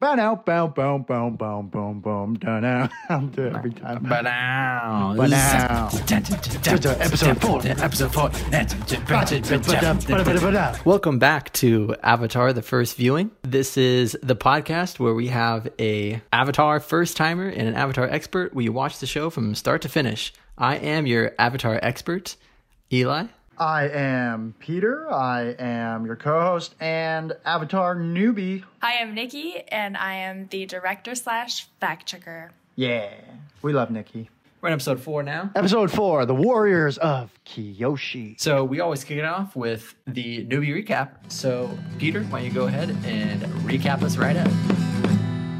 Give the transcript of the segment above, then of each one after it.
Bow out, bow, bow, bow, bow, bow, bow, down out. I'll do it every time. But now, But now. episode four, episode four. Welcome back to Avatar: The First Viewing. This is the podcast where we have a Avatar first timer and an Avatar expert. We watch the show from start to finish. I am your Avatar expert, Eli. I am Peter. I am your co-host and Avatar newbie. Hi, I'm Nikki, and I am the director slash fact checker. Yeah, we love Nikki. We're in episode four now. Episode four: The Warriors of Kyoshi. So we always kick it off with the newbie recap. So Peter, why don't you go ahead and recap us right up?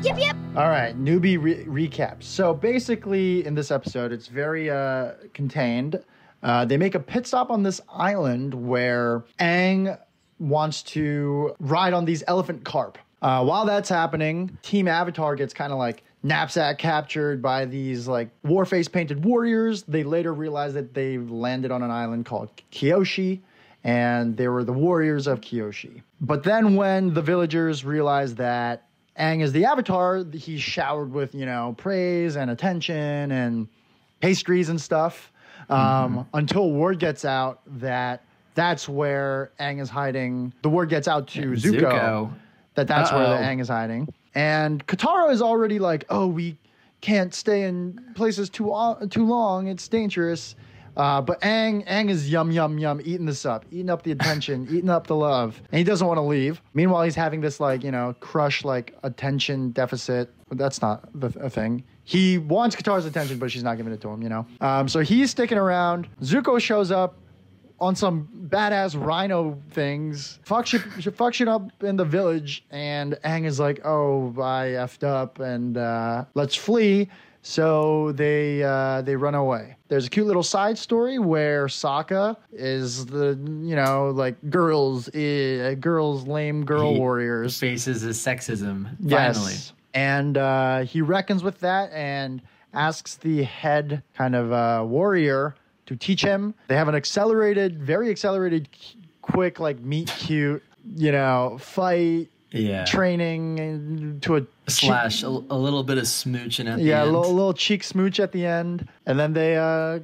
Yep, yep. All right, newbie re- recap. So basically, in this episode, it's very uh, contained. Uh, they make a pit stop on this island where Aang wants to ride on these elephant carp. Uh, while that's happening, Team Avatar gets kind of like knapsack captured by these like war face painted warriors. They later realize that they landed on an island called Kyoshi and they were the warriors of Kyoshi. But then when the villagers realize that Aang is the Avatar, he's showered with, you know, praise and attention and pastries and stuff. Um, Until word gets out that that's where Aang is hiding. The word gets out to Zuko, Zuko. that that's where the Uh-oh. Aang is hiding. And Katara is already like, oh, we can't stay in places too o- too long. It's dangerous. Uh, but Aang, Aang is yum yum yum, eating this up, eating up the attention, eating up the love, and he doesn't want to leave. Meanwhile, he's having this like you know crush like attention deficit. But that's not the a thing. He wants Katara's attention, but she's not giving it to him. You know. Um, so he's sticking around. Zuko shows up on some badass rhino things. Fuck shit, fuck shit up in the village, and Aang is like, "Oh, I effed up, and uh, let's flee." So they uh, they run away. There's a cute little side story where Sokka is the you know like girls, eh, girls, lame girl He warriors. Faces his sexism. Yes. Finally. And uh, he reckons with that and asks the head kind of uh, warrior to teach him. They have an accelerated, very accelerated, quick, like meet cute, you know, fight Yeah. training to a Slash a, a little bit of smooching at yeah, a the end. little, little cheek smooch at the end, and then they uh,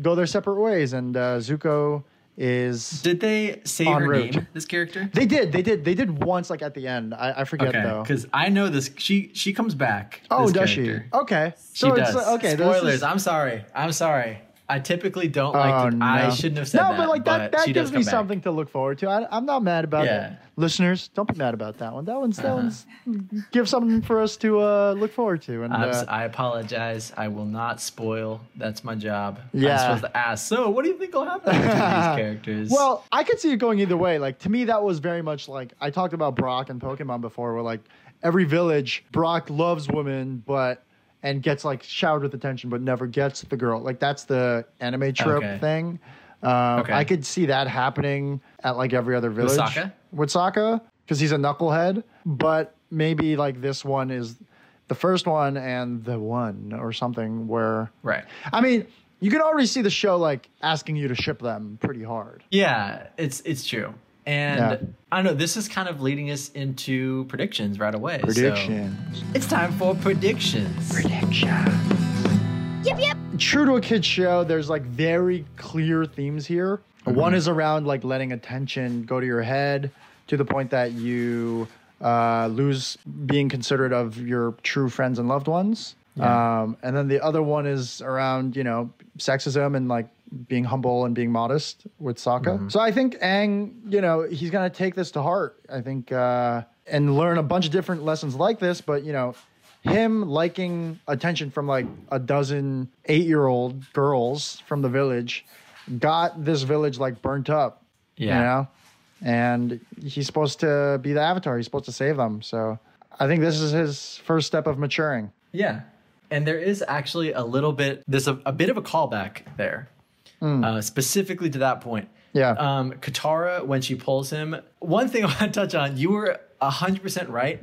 go their separate ways. And uh, Zuko is Did they say her route. name? This character. they did they did they did once like at the end. I, I forget Okay, though. because I know this. She she comes back. Oh, this does character. she? Okay, She so does. it's uh, okay. Spoilers. is- I'm sorry. I'm sorry. I typically don't like. Oh, to, no. I shouldn't have said no, that. No, but like that, that she gives me back. something to look forward to. I, I'm not mad about Yeah. it. Listeners, don't be mad about that one. That one's that Uh-huh. one's give something for us to uh, look forward to. And uh, I apologize. I will not spoil. That's my job. Yeah. I'm supposed to ask. So, what do you think will happen to these characters? well, I could see it going either way. Like to me, that was very much like I talked about Brock and Pokemon before, where like every village, Brock loves women, but and gets like showered with attention, but never gets the girl. Like that's the anime trope Okay. thing. Uh, Okay. I could see that happening at like every other village. With Sokka, because he's a knucklehead. But maybe like this one is the first one and the one or something where right. I mean, you can already see the show like asking you to ship them pretty hard. Yeah, it's it's true. And Yeah. I don't know. This is kind of leading us into predictions right away. so Predictions. it's time for predictions. Predictions. Yep, yep. True to a kid's show, there's like very clear themes here. One is around like letting attention go to your head to the point that you uh, lose being considerate of your true friends and loved ones. Um, and then the other one is around, you know, sexism and like being humble and being modest with Sokka. So I think Aang, you know, he's to take this to heart. I think, uh, and learn a bunch of different lessons like this. But, you know, him liking attention from like a dozen eight year old girls from the village got this village like burnt up. Yeah. You know? And he's supposed to be the avatar. He's supposed to save them. So I think this is his first step of maturing. Yeah. And there is actually a little bit, there's a, a bit of a callback there, uh, specifically to that point. Yeah. Um, Katara, when she pulls him, one thing I want to touch on, you were 100% right.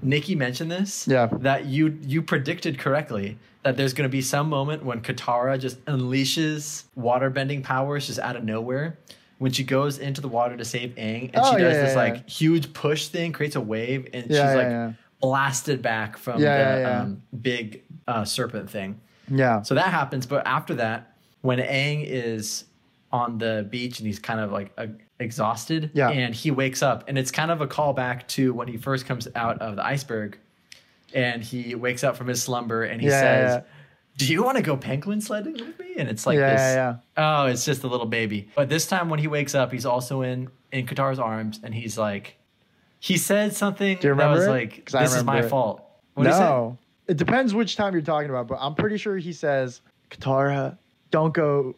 Nikki mentioned this. Yeah. That you you predicted correctly that there's going to be some moment when Katara just unleashes waterbending powers just out of nowhere. When she goes into the water to save Aang, and Oh, she yeah, does this yeah, like yeah. huge push thing, creates a wave, and Yeah, she's yeah, like yeah. blasted back from Yeah, the yeah, yeah. Um, big uh, serpent thing. Yeah. So that happens, but after that, when Aang is on the beach and he's kind of like uh, exhausted, Yeah. and he wakes up, and it's kind of a callback to when he first comes out of the iceberg, and he wakes up from his slumber and he Yeah, says, yeah. "Do you want to go penguin sledding with me?" And it's like this. yeah, Oh, it's just a little baby. But this time when he wakes up, he's also in in Katara's arms, and he's like, he said something Do you that was it? like, "This is my it. fault." What did he say? no. It depends which time you're talking about, but I'm pretty sure he says, Katara, don't go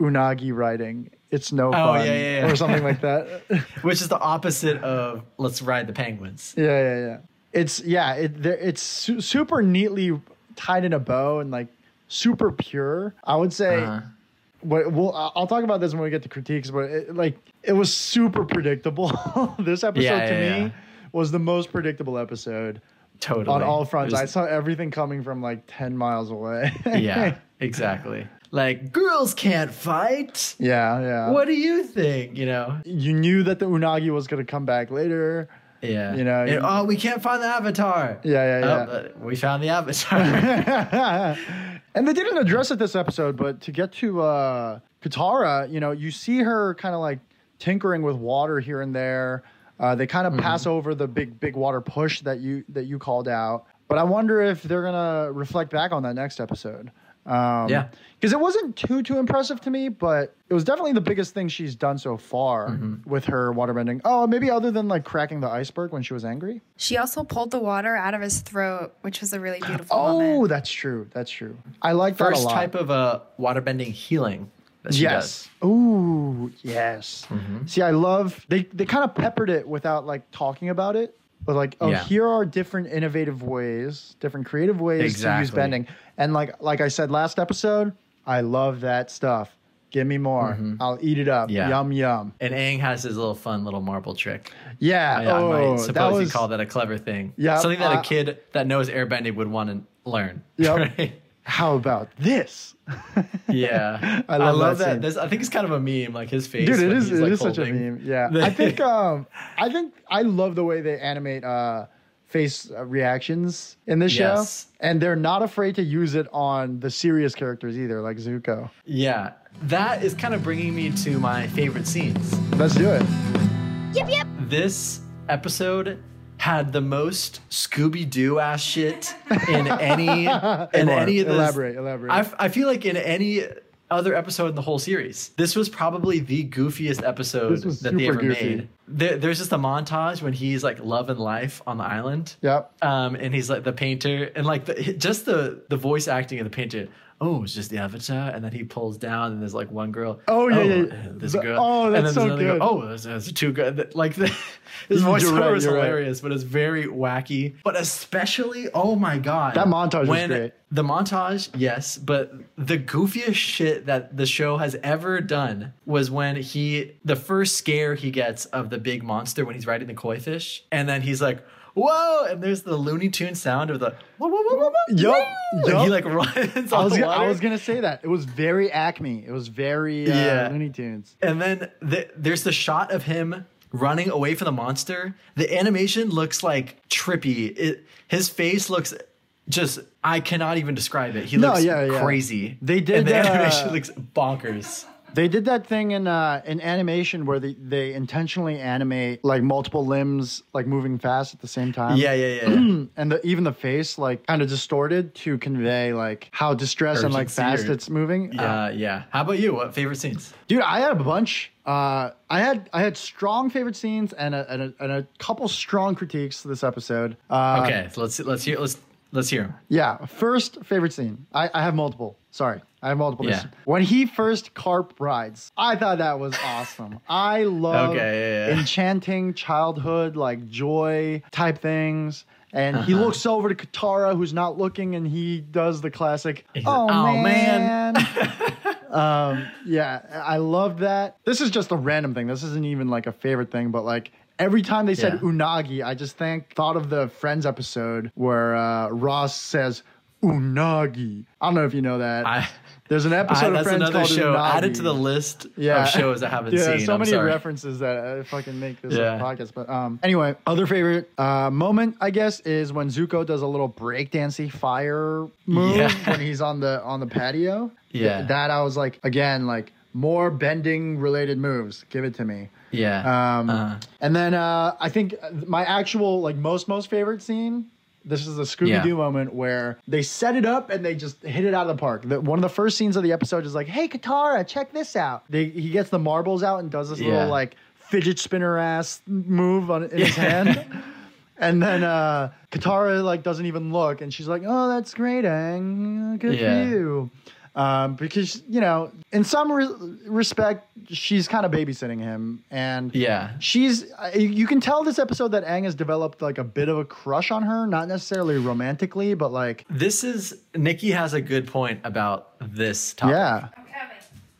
unagi riding. It's no fun. Oh, yeah, yeah, yeah. Or something like that. Which is the opposite of "Let's ride the penguins." Yeah, yeah, yeah. It's yeah, it it's su- super neatly tied in a bow and like super pure. I would say. Uh-huh. What, well, I'll talk about this when we get to critiques, but it, like it was super predictable. this episode Yeah, to yeah, me yeah. was the most predictable episode Totally on all fronts. It I saw everything coming from like ten miles away. yeah, exactly. Like girls can't fight. yeah, yeah. What do you think? You know? You knew that the unagi was gonna come back later. Yeah. You know, And, you- oh, we can't find the avatar. Yeah, yeah, Oh, yeah. but we found the avatar. and they didn't address it this episode, but to get to uh, Katara, you know, you see her kind of like tinkering with water here and there. Uh, they kind of pass over the big, big water push that you that you called out. But I wonder if they're gonna reflect back on that next episode. Um, Yeah. because it wasn't too too impressive to me, but it was definitely the biggest thing she's done so far with her waterbending. Oh, maybe other than like cracking the iceberg when she was angry. She also pulled the water out of his throat, which was a really beautiful Oh, moment. that's true. That's true. I like that a First lot. type of a uh, waterbending healing that she yes. Ooh, yes. Mm-hmm. See, I love they they kind of peppered it without like talking about it, but like, oh, Yeah. here are different innovative ways, different creative ways to use bending. And like like I said last episode, I love that stuff. Give me more. I'll eat it up. Mm-hmm. Yeah. Yum yum. And Aang has his little fun little marble trick. Yeah. I, oh, I might suppose was you call that a clever thing. Yeah, Something that uh, a kid that knows airbending would want to learn. Yep. Right? How about this? Yeah. I love that that. I think it's kind of a meme, like his face. Dude, it when is it like, is such a meme. Yeah. I think um I think I love the way they animate uh face uh, reactions in this Yes. show and they're not afraid to use it on the serious characters either like Zuko. Yeah. That is kind of bringing me to my favorite scenes. Let's do it. Yep, yep. This episode had the most Scooby Doo ass shit in any in More. any of the Elaborate, elaborate. I, f- I feel like in any other episode in the whole series, this was probably the goofiest episode that they ever goofy. made. There, there's just a montage when he's like love and life on the island. Yep. Um, and he's like the painter, and like the, just the the voice acting of the painter. Oh, it's just the avatar, and then he pulls down, and there's like one girl. Oh, yeah, yeah. uh, There's The- girl. oh, that's so good. girl, Oh, there's, there's two good. Like the, his voiceover right, is you're right. hilarious, but it's very wacky. But especially, oh my god, That montage when great. The montage, yes, but the goofiest shit that the show has ever done was when he the first scare he gets of the big monster when he's riding the koi fish, and then he's like. Whoa! And there's the Looney Tune sound of the whoa, whoa, whoa, whoa, whoa, woo! And he like runs I was gonna, I was gonna say that. It was very Acme. It was very uh, Yeah. Looney Tunes. And then the, there's the shot of him running away from the monster. The animation looks like trippy. It, his face looks just I cannot even describe it. He No, looks yeah, yeah. crazy. They did, And the uh, animation looks bonkers. They did that thing in uh, in animation where they, they intentionally animate like multiple limbs like moving fast at the same time. Yeah, yeah, yeah. yeah. and the, even the face like kind of distorted to convey like how distressed and like fast or- it's moving. Uh, uh, yeah. How about you? What favorite scenes? dude, I had a bunch. Uh, I had I had strong favorite scenes and a, and a, and a couple strong critiques to this episode. Uh, Okay, so let's let's hear let's let's hear. Yeah, first favorite scene. I, I have multiple. Sorry, I have multiple. Yeah. When he first carp rides, I thought that was awesome. I love Okay, yeah, yeah. enchanting childhood, like joy type things. And he Uh-huh. looks over to Katara, who's not looking, and he does the classic, He's "Oh, like, "Oh, man." man." um, yeah, I love that. This is just a random thing. This isn't even like a favorite thing, but like every time they said Yeah. unagi, I just think thought of the Friends episode where uh, Ross says Unagi. I don't know if you know that. I, There's an I, episode of Friends called show. Unagi. Add it to the list yeah. of shows I haven't yeah, seen. so I'm many sorry. references that I fucking make this Yeah. podcast. But um, anyway, other favorite uh, moment, I guess, is when Zuko does a little breakdancey fire move Yeah. when he's on the on the patio. Yeah. Th- that I was like, again, like more bending related moves. Give it to me. Yeah. Um, Uh, and then uh, I think my actual like most most favorite scene. This is a Scooby Doo Yeah. moment where they set it up and they just hit it out of the park. The, one of the first scenes of the episode is like, "Hey, Katara, check this out." They, he gets the marbles out and does this Yeah. little like fidget spinner ass move on in his hand. And then uh, Katara like doesn't even look, and she's like, "Oh, that's great, Aang. Good Yeah. for you." Um, because you know, in some re- respect, she's kind of babysitting him, and yeah. she's. uh, You can tell this episode that Aang has developed like a bit of a crush on her, not necessarily romantically, but like, This is Nikki has a good point about this topic. yeah,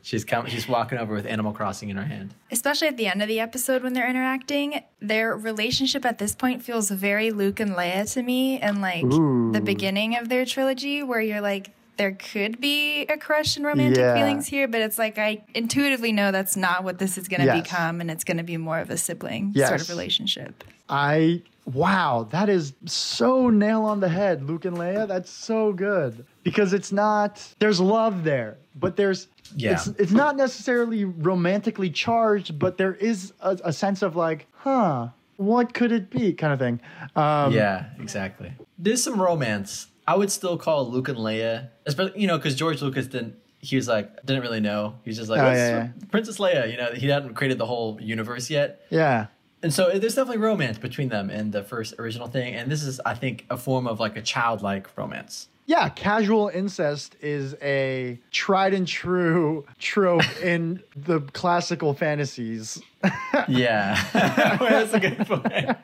She's coming. She's walking over with Animal Crossing in her hand. Especially at the end of the episode when they're interacting, their relationship at this point feels very Luke and Leia to me, and like Ooh. the beginning of their trilogy, where you're like, there could be a crush and romantic Yeah. feelings here, but it's like I intuitively know that's not what this is going to Yes. become, and it's going to be more of a sibling Yes. sort of relationship. I wow, that is so nail on the head, Luke and Leia. That's so good because it's not. There's love there, but there's. Yeah. It's, it's not necessarily romantically charged, but there is a, a sense of like, huh, what could it be, kind of thing. Um, yeah, exactly. There's some romance. I would still call Luke and Leia, especially you know, because George Lucas didn't. He was like didn't really know. He was just like Oh, "What's yeah, Princess Leia. You know, he hadn't created the whole universe yet. Yeah. And so there's definitely romance between them in the first original thing, and this is, I think, a form of like a childlike romance. Yeah, casual incest is a tried and true trope in the classical fantasies. Yeah, that's a good point.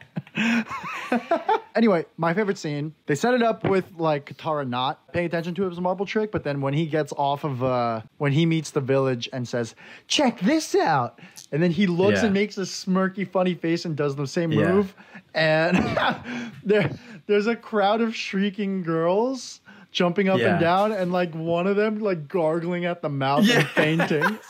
Anyway, my favorite scene, they set it up with like Katara not paying attention to it as a marble trick, but then when he gets off of uh when he meets the village and says, "Check this out." And then he looks Yeah. and makes a smirky funny face and does the same Yeah. move. And there there's a crowd of shrieking girls jumping up Yeah. and down and like one of them like gargling at the mouth and fainting.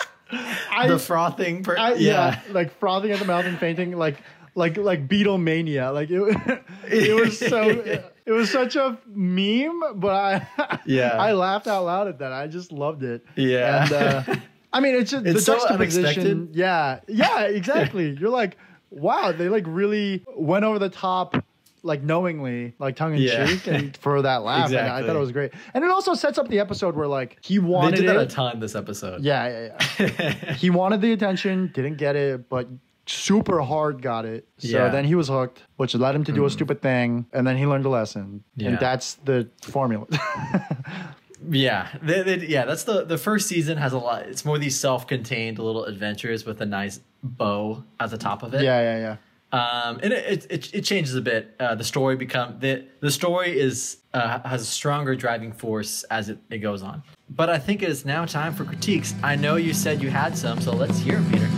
I, the frothing. Per- I, yeah. yeah. like frothing at the mouth and fainting, like like like Beatlemania. Like it, it was so. It was such a meme, but I Yeah. I laughed out loud at that. I just loved it. Yeah. and uh, I mean it's just It's the so juxtaposition. unexpected. Yeah, yeah, exactly. You're like, wow, they like really went over the top. Like knowingly, like tongue in Yeah. cheek, and for that laugh, and I Exactly. thought it was great. And it also sets up the episode where like he They wanted did that a ton this episode. Yeah, yeah, yeah. he wanted the attention, didn't get it, but super hard got it. So Yeah. Mm. then he was hooked, which led him to do a stupid thing, and then he learned a lesson. Yeah. And that's the formula. Yeah, they, they, yeah. That's the the first season has a lot. It's more these self-contained little adventures with a nice bow at the top of it. yeah, yeah, yeah. Um, and it, it it changes a bit. Uh, the story become the the story is uh, has a stronger driving force as it, it goes on. But I think it is now time for critiques. I know you said you had some, so let's hear 'em, Peter.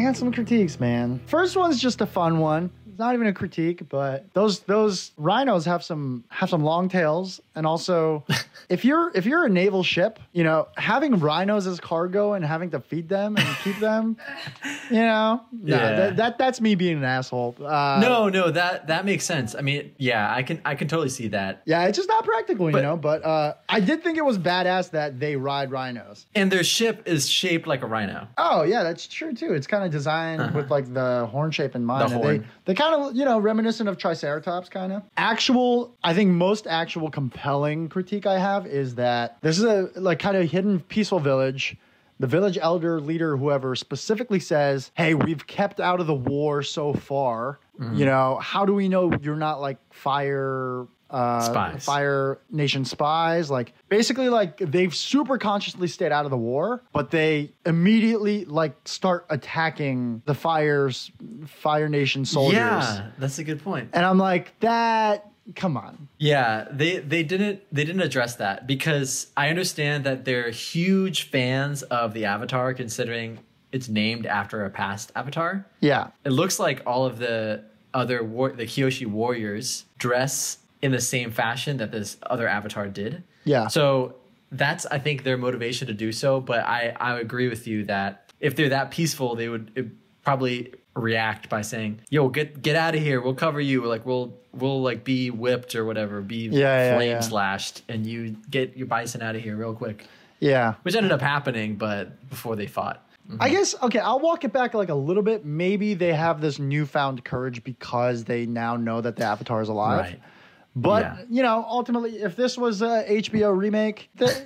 I got some critiques, man. First one's just a fun one. Not even a critique, but those those rhinos have some have some long tails, and also if you're if you're a naval ship, you know having rhinos as cargo and having to feed them and keep them, you know, no, Yeah. that, that that's me being an asshole. Uh, No, no, that that makes sense. I mean, yeah, I can I can totally see that. Yeah, it's just not practical, you know. But uh, I did think it was badass that they ride rhinos. And their ship is shaped like a rhino. Oh yeah, that's true too. It's kind of designed with like the horn shape in mind. Uh-huh. The horn. They they kind of you know reminiscent of Triceratops kind of. Actual, I think most actual compelling critique I have is that this is a like kind of hidden peaceful village. The village elder leader, whoever, specifically says, "Hey, we've kept out of the war so far. Mm-hmm. You know, how do we know you're not like fire uh, Spies. fire nation spies like basically like they've super consciously stayed out of the war but they immediately like start attacking the fires fire nation soldiers Yeah, that's a good point. and i'm like that come on Yeah, they they didn't they didn't address that because I understand that they're huge fans of the Avatar, considering it's named after a past Avatar. yeah It looks like all of the other war the Kyoshi warriors dress in the same fashion that this other avatar did. Yeah. So that's I think their motivation to do so. But I I agree with you that if they're that peaceful, they would probably react by saying, "Yo, get get out of here. We'll cover you. Like we'll we'll like be whipped or whatever, be Yeah, yeah, flames yeah. lashed, and you get your bison out of here real quick." Yeah. Which ended up happening, but before they fought. I mm-hmm. guess okay, I'll walk it back like a little bit. Maybe they have this newfound courage because they now know that the avatar is alive. Right. But Yeah. you know, ultimately, if this was a HBO remake, the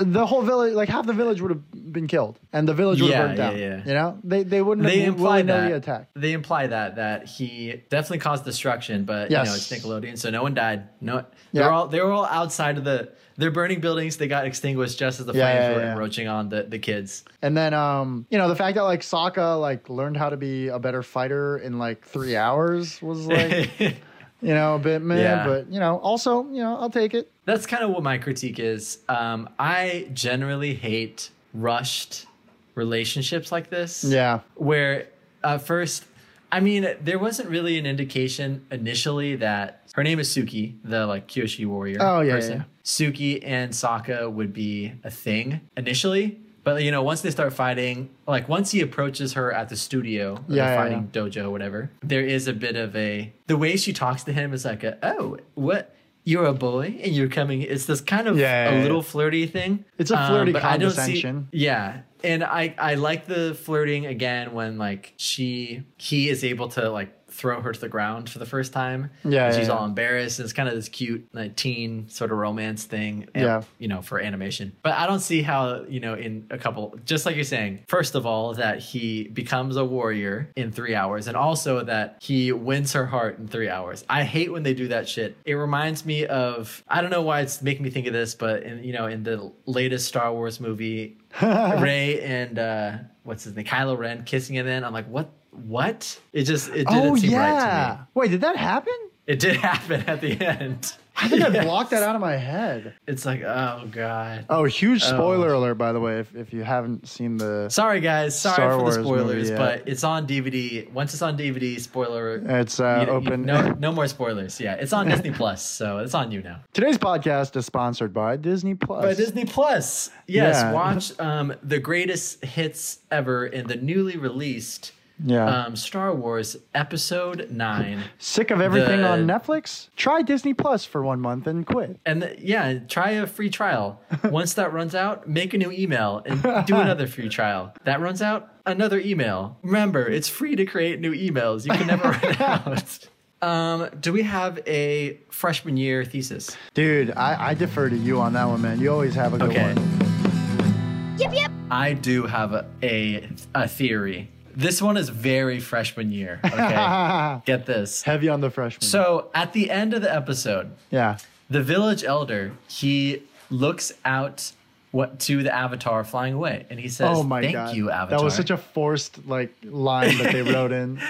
the whole village, like half the village, would have been killed, and the village would Yeah, have burned yeah, down. yeah. You know, they they wouldn't They have imply that they imply that that he definitely caused destruction, but Yes. you know it's Nickelodeon, so no one died. No, they're all they were all outside of the. They're burning buildings. They got extinguished just as the flames were encroaching on the, the kids. And then, um, you know, the fact that like Sokka like learned how to be a better fighter in like three hours was like, you know, a bit meh. Yeah. But you know, also, you know, I'll take it. That's kind of what my critique is. Um, I generally hate rushed relationships like this. Yeah. Where uh, first, I mean, there wasn't really an indication initially that her name is Suki, the like Kyoshi warrior. Oh, yeah, person. yeah. Suki and Sokka would be a thing initially. But you know, once they start fighting, like once he approaches her at the studio, or Yeah, the yeah, fighting dojo, whatever, there is a bit of a the way she talks to him is like a oh what you're a boy and you're coming. It's this kind of Yeah, yeah, a yeah. little flirty thing. It's a flirty um, I don't see- condescension. yeah, and I I like the flirting again when like she he is able to like throw her to the ground for the first time. Yeah, she's yeah. all embarrassed. And it's kind of this cute like teen sort of romance thing. and, Yeah. you know, for animation. But I don't see how you know in a couple. Just like you're saying, first of all, that he becomes a warrior in three hours, and also that he wins her heart in three hours. I hate when they do that shit. It reminds me of I don't know why it's making me think of this, but in you know in the latest Star Wars movie, Rey and uh, what's his name, Kylo Ren kissing and then I'm like, what? What? It just it didn't Oh seem right to yeah. me. Wait, did that happen? It did happen at the end. I think I blocked that out of my head. It's like, oh god. Oh, huge Oh. spoiler alert, by the way, if, if you haven't seen the. Sorry guys, sorry Star for Wars the spoilers, but it's on DVD. Once it's on DVD, spoiler. It's uh, you- you- open. no, no more spoilers. Yeah, it's on Disney Plus, so it's on you now. Today's podcast is sponsored by Disney Plus. By Disney Plus, yes. Yeah. Watch um, the greatest hits ever in the newly released Yeah. um, Star Wars Episode Nine. Sick of everything the- on Netflix? Try Disney Plus for one month and quit. And the, yeah, try a free trial. Once that runs out, make a new email and do another free trial. That runs out, another email. Remember, it's free to create new emails. You can never run out. Um, do we have a freshman year thesis? Dude, I, I defer to you on that one, man. You always have a good Okay. one. Yep, yep. I do have a, a a theory. This one is very freshman year. Okay, get this. Heavy on the freshman. So at the end of the episode, yeah. the village elder he looks out what to the avatar flying away, and he says, Oh my "Thank god. you, avatar." That was such a forced like line that they wrote in.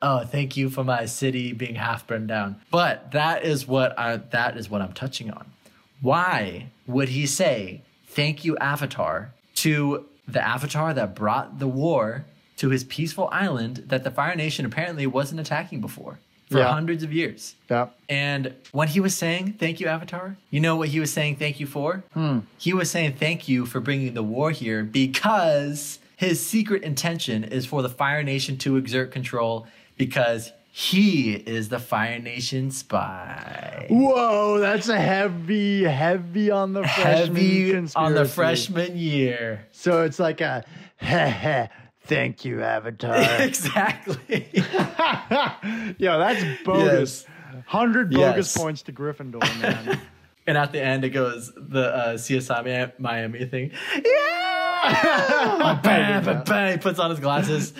oh, thank you for my city being half burned down. But that is what I that is what I'm touching on. Why would he say thank you, Avatar, to the Avatar that brought the war to his peaceful island that the Fire Nation apparently wasn't attacking before for Yeah. hundreds of years? Yeah. And when he was saying thank you, Avatar, you know what he was saying thank you for? Hmm. He was saying thank you for bringing the war here because his secret intention is for the Fire Nation to exert control because he is the Fire Nation spy. Whoa, that's a heavy, heavy on the freshman Heavy conspiracy. on the freshman year. So it's like a heh heh. Thank you, Avatar. exactly. Yo, that's bogus. Yes. Hundred bogus yes. points to Gryffindor, man. and at the end, it goes the uh, CSI Miami thing. Yeah. bam, bam, bam. He puts on his glasses.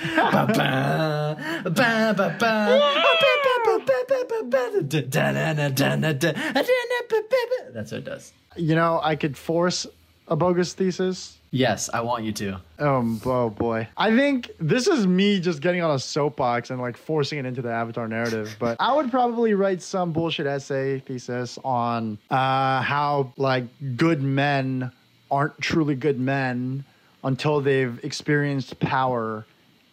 That's what it does. You know, I could force a bogus thesis Yes, I want you to. Um, oh boy. I think this is me just getting on a soapbox and like forcing it into the Avatar narrative. But I would probably write some bullshit essay thesis on uh, how like good men aren't truly good men until they've experienced power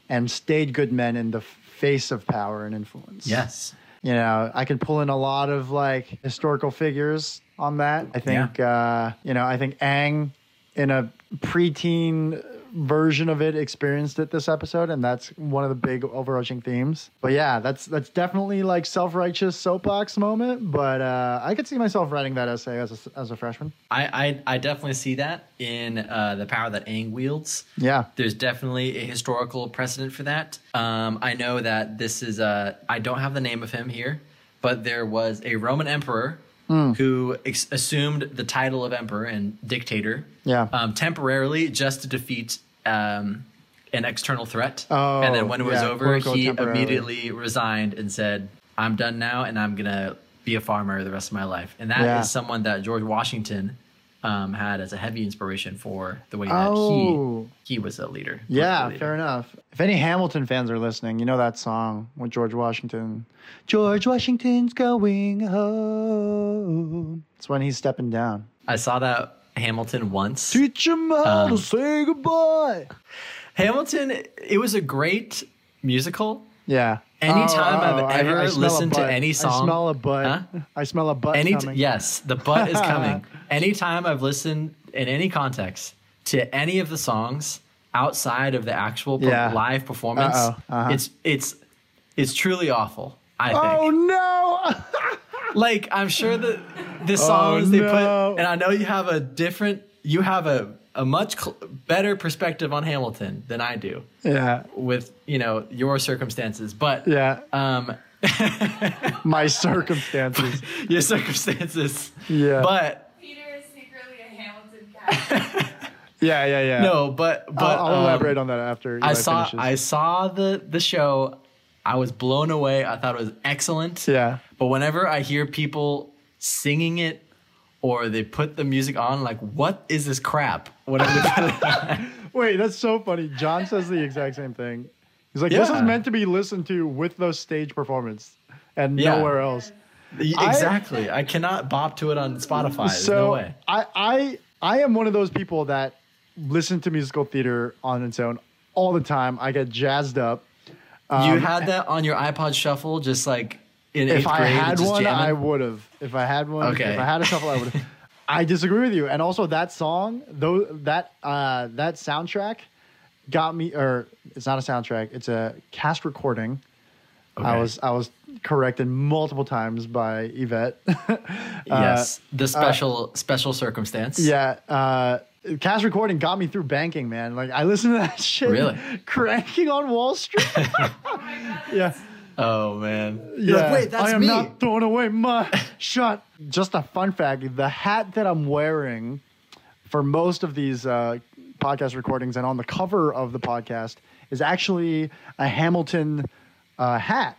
and stayed good men in the face of power and influence. Yes. You know, I can pull in a lot of like historical figures on that. I think, uh, you know, I think Aang in a preteen version of it experienced it this episode, and that's one of the big overarching themes. But yeah, that's that's definitely like self righteous soapbox moment. But uh, I could see myself writing that essay as a, as a freshman. I, I I definitely see that in uh, the power that Aang wields. Yeah. There's definitely a historical precedent for that. Um, I know that this is uh, I don't have the name of him here, but there was a Roman emperor Hmm. who ex- assumed the title of emperor and dictator Yeah. um, temporarily just to defeat um, an external threat. Oh, and then when it was yeah, over, he immediately resigned and said, I'm done now and I'm going to be a farmer the rest of my life. And that is Yeah. someone that George Washington um, had as a heavy inspiration for the way that Oh. he he was a leader. Yeah, leader. fair enough. If any Hamilton fans are listening, you know that song with George Washington. George Washington's going home. It's when he's stepping down. I saw that Hamilton once. Teach him how Um, to say goodbye. Hamilton, it was a great musical. Yeah. Anytime I've I- ever I a listened to any song, I smell a butt. Huh? I smell a butt Any coming. yes, the butt is coming. Anytime I've listened in any context to any of the songs outside of the actual per- live performance. Uh-huh. it's it's it's truly awful. I think. Oh no! like I'm sure that the songs they Oh, no. put, and I know you have a different, you have a a much cl- better perspective on Hamilton than I do yeah, with you know your circumstances, but yeah. um, My circumstances. your circumstances, Yeah. but Peter is secretly a Hamilton cat. Yeah, yeah, yeah. no, but but I'll, I'll um, elaborate on that after. I saw finishes. I saw the the show. I was blown away. I thought it was excellent. Yeah. But whenever I hear people singing it or they put the music on, like, what is this crap? Whatever they put it on. Wait, that's so funny. John says the exact same thing. He's like, this is meant to be listened to with those stage performance and Yeah. nowhere else. exactly. I, cannot bop to it on Spotify. There's so no way. I, I, I am one of those people that listen to musical theater on its own all the time. I get jazzed up. you um, had that on your iPod Shuffle, just like in eighth If I grade, had one, jamming? I would have. If I had one, Okay. if I had a shuffle, I would have. I disagree with you. And also that song, though that uh, that soundtrack got me or it's not a soundtrack, it's a cast recording. I was I was corrected multiple times by Yvette. yes, the special special circumstance. yeah, uh, cast recording got me through banking, man. Like I listened to that shit, Really? cranking on Wall Street. yeah, Oh man. yeah. You're like, Wait, that's I am me. not throwing away my shot. Just a fun fact: the hat that I'm wearing for most of these uh, podcast recordings and on the cover of the podcast is actually a Hamilton uh, hat.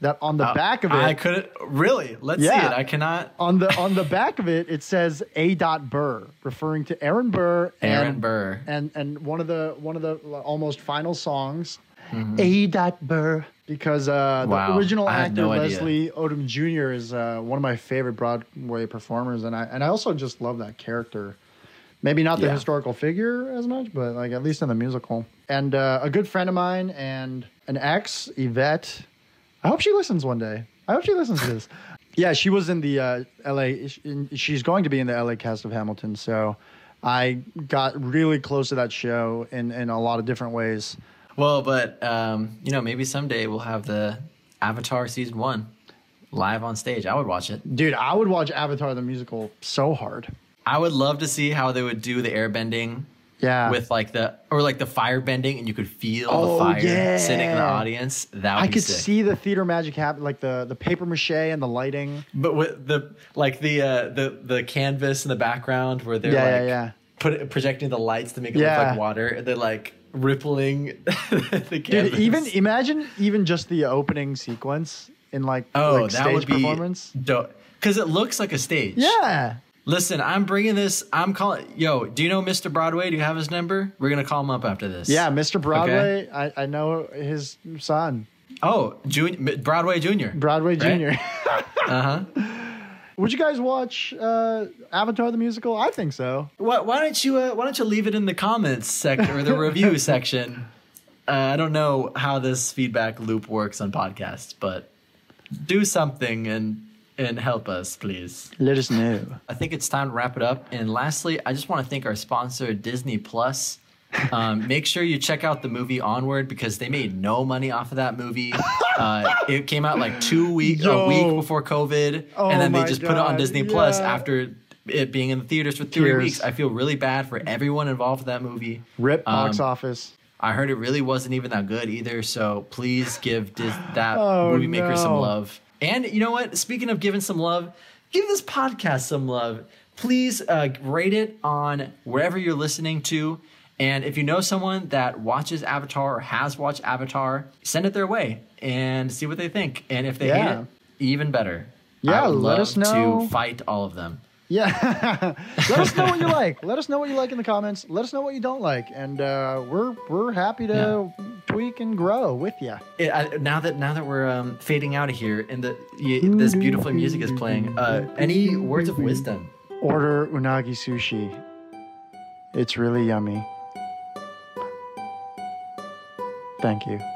That on the back of it, Uh, I couldn't really. Let's see it. I cannot. on the on the back of it, it says A. Dot Burr, referring to Aaron Burr. Aaron and, Burr. and and one of the one of the almost final songs, Mm-hmm. A. Dot Burr, because uh, the Wow. original I actor no. Leslie Odom Jr. is uh, one of my favorite Broadway performers, and I and I also just love that character. Maybe not the Yeah. historical figure as much, but like at least in the musical. And uh, a good friend of mine and an ex, Yvette. I hope she listens one day. I hope she listens to this. Yeah, she was in the uh, LA. She's going to be in the LA cast of Hamilton. So I got really close to that show in, in a lot of different ways. Well, but um, you know, maybe someday we'll have the Avatar season one live on stage. I would watch it. Dude, I would watch Avatar the musical so hard. I would love to see how they would do the airbending Yeah. with like the or like the fire bending, and you could feel Oh, the fire yeah. sitting in the audience. That would I could sick. see the theater magic happen, like the the paper mache and the lighting. But with the like the uh, the the canvas in the background where they're Yeah, yeah, like yeah. put projecting the lights to make it Yeah. look like water. and They're like rippling the canvas. Dude, even imagine even just the opening sequence in like, oh, like that stage would be performance. because it looks like a stage. Yeah. Listen, I'm bringing this. I'm calling. Yo, do you know Mr. Broadway? Do you have his number? We're gonna call him up after this. Yeah, Mr. Broadway. Okay. I, I know his son, Oh, Jun- Broadway Junior. Broadway Right? Jr. Uh huh. Would you guys watch uh, Avatar the musical? I think so. Why, why don't you uh, Why don't you leave it in the comments section or the review section? Uh, I don't know how this feedback loop works on podcasts, but do something and and help us, please. Let us know. I think it's time to wrap it up. And lastly, I just want to thank our sponsor, Disney Plus. Um, make sure you check out the movie Onward because they made no money off of that movie. Uh, it came out like two weeks, a week before COVID, Oh and then they just put it on God, Disney Plus yeah. after it being in the theaters for three Tears. weeks. I feel really bad for everyone involved with that movie. Rip box Um, office. I heard it really wasn't even that good either. So please give Dis- that Oh, movie maker some love. And you know what? Speaking of giving some love, give this podcast some love. Please uh, rate it on wherever you're listening to. And if you know someone that watches Avatar or has watched Avatar, send it their way and see what they think. And if they hate it, even better. Yeah, let us know. to fight all of them. Yeah. Let us know what you like. Let us know what you like in the comments. Let us know what you don't like, and uh, we're we're happy to tweak and grow with you. now that now that we're um, fading out of here and the this beautiful music is playing, uh, any words of wisdom? Order unagi sushi. It's really yummy. Thank you.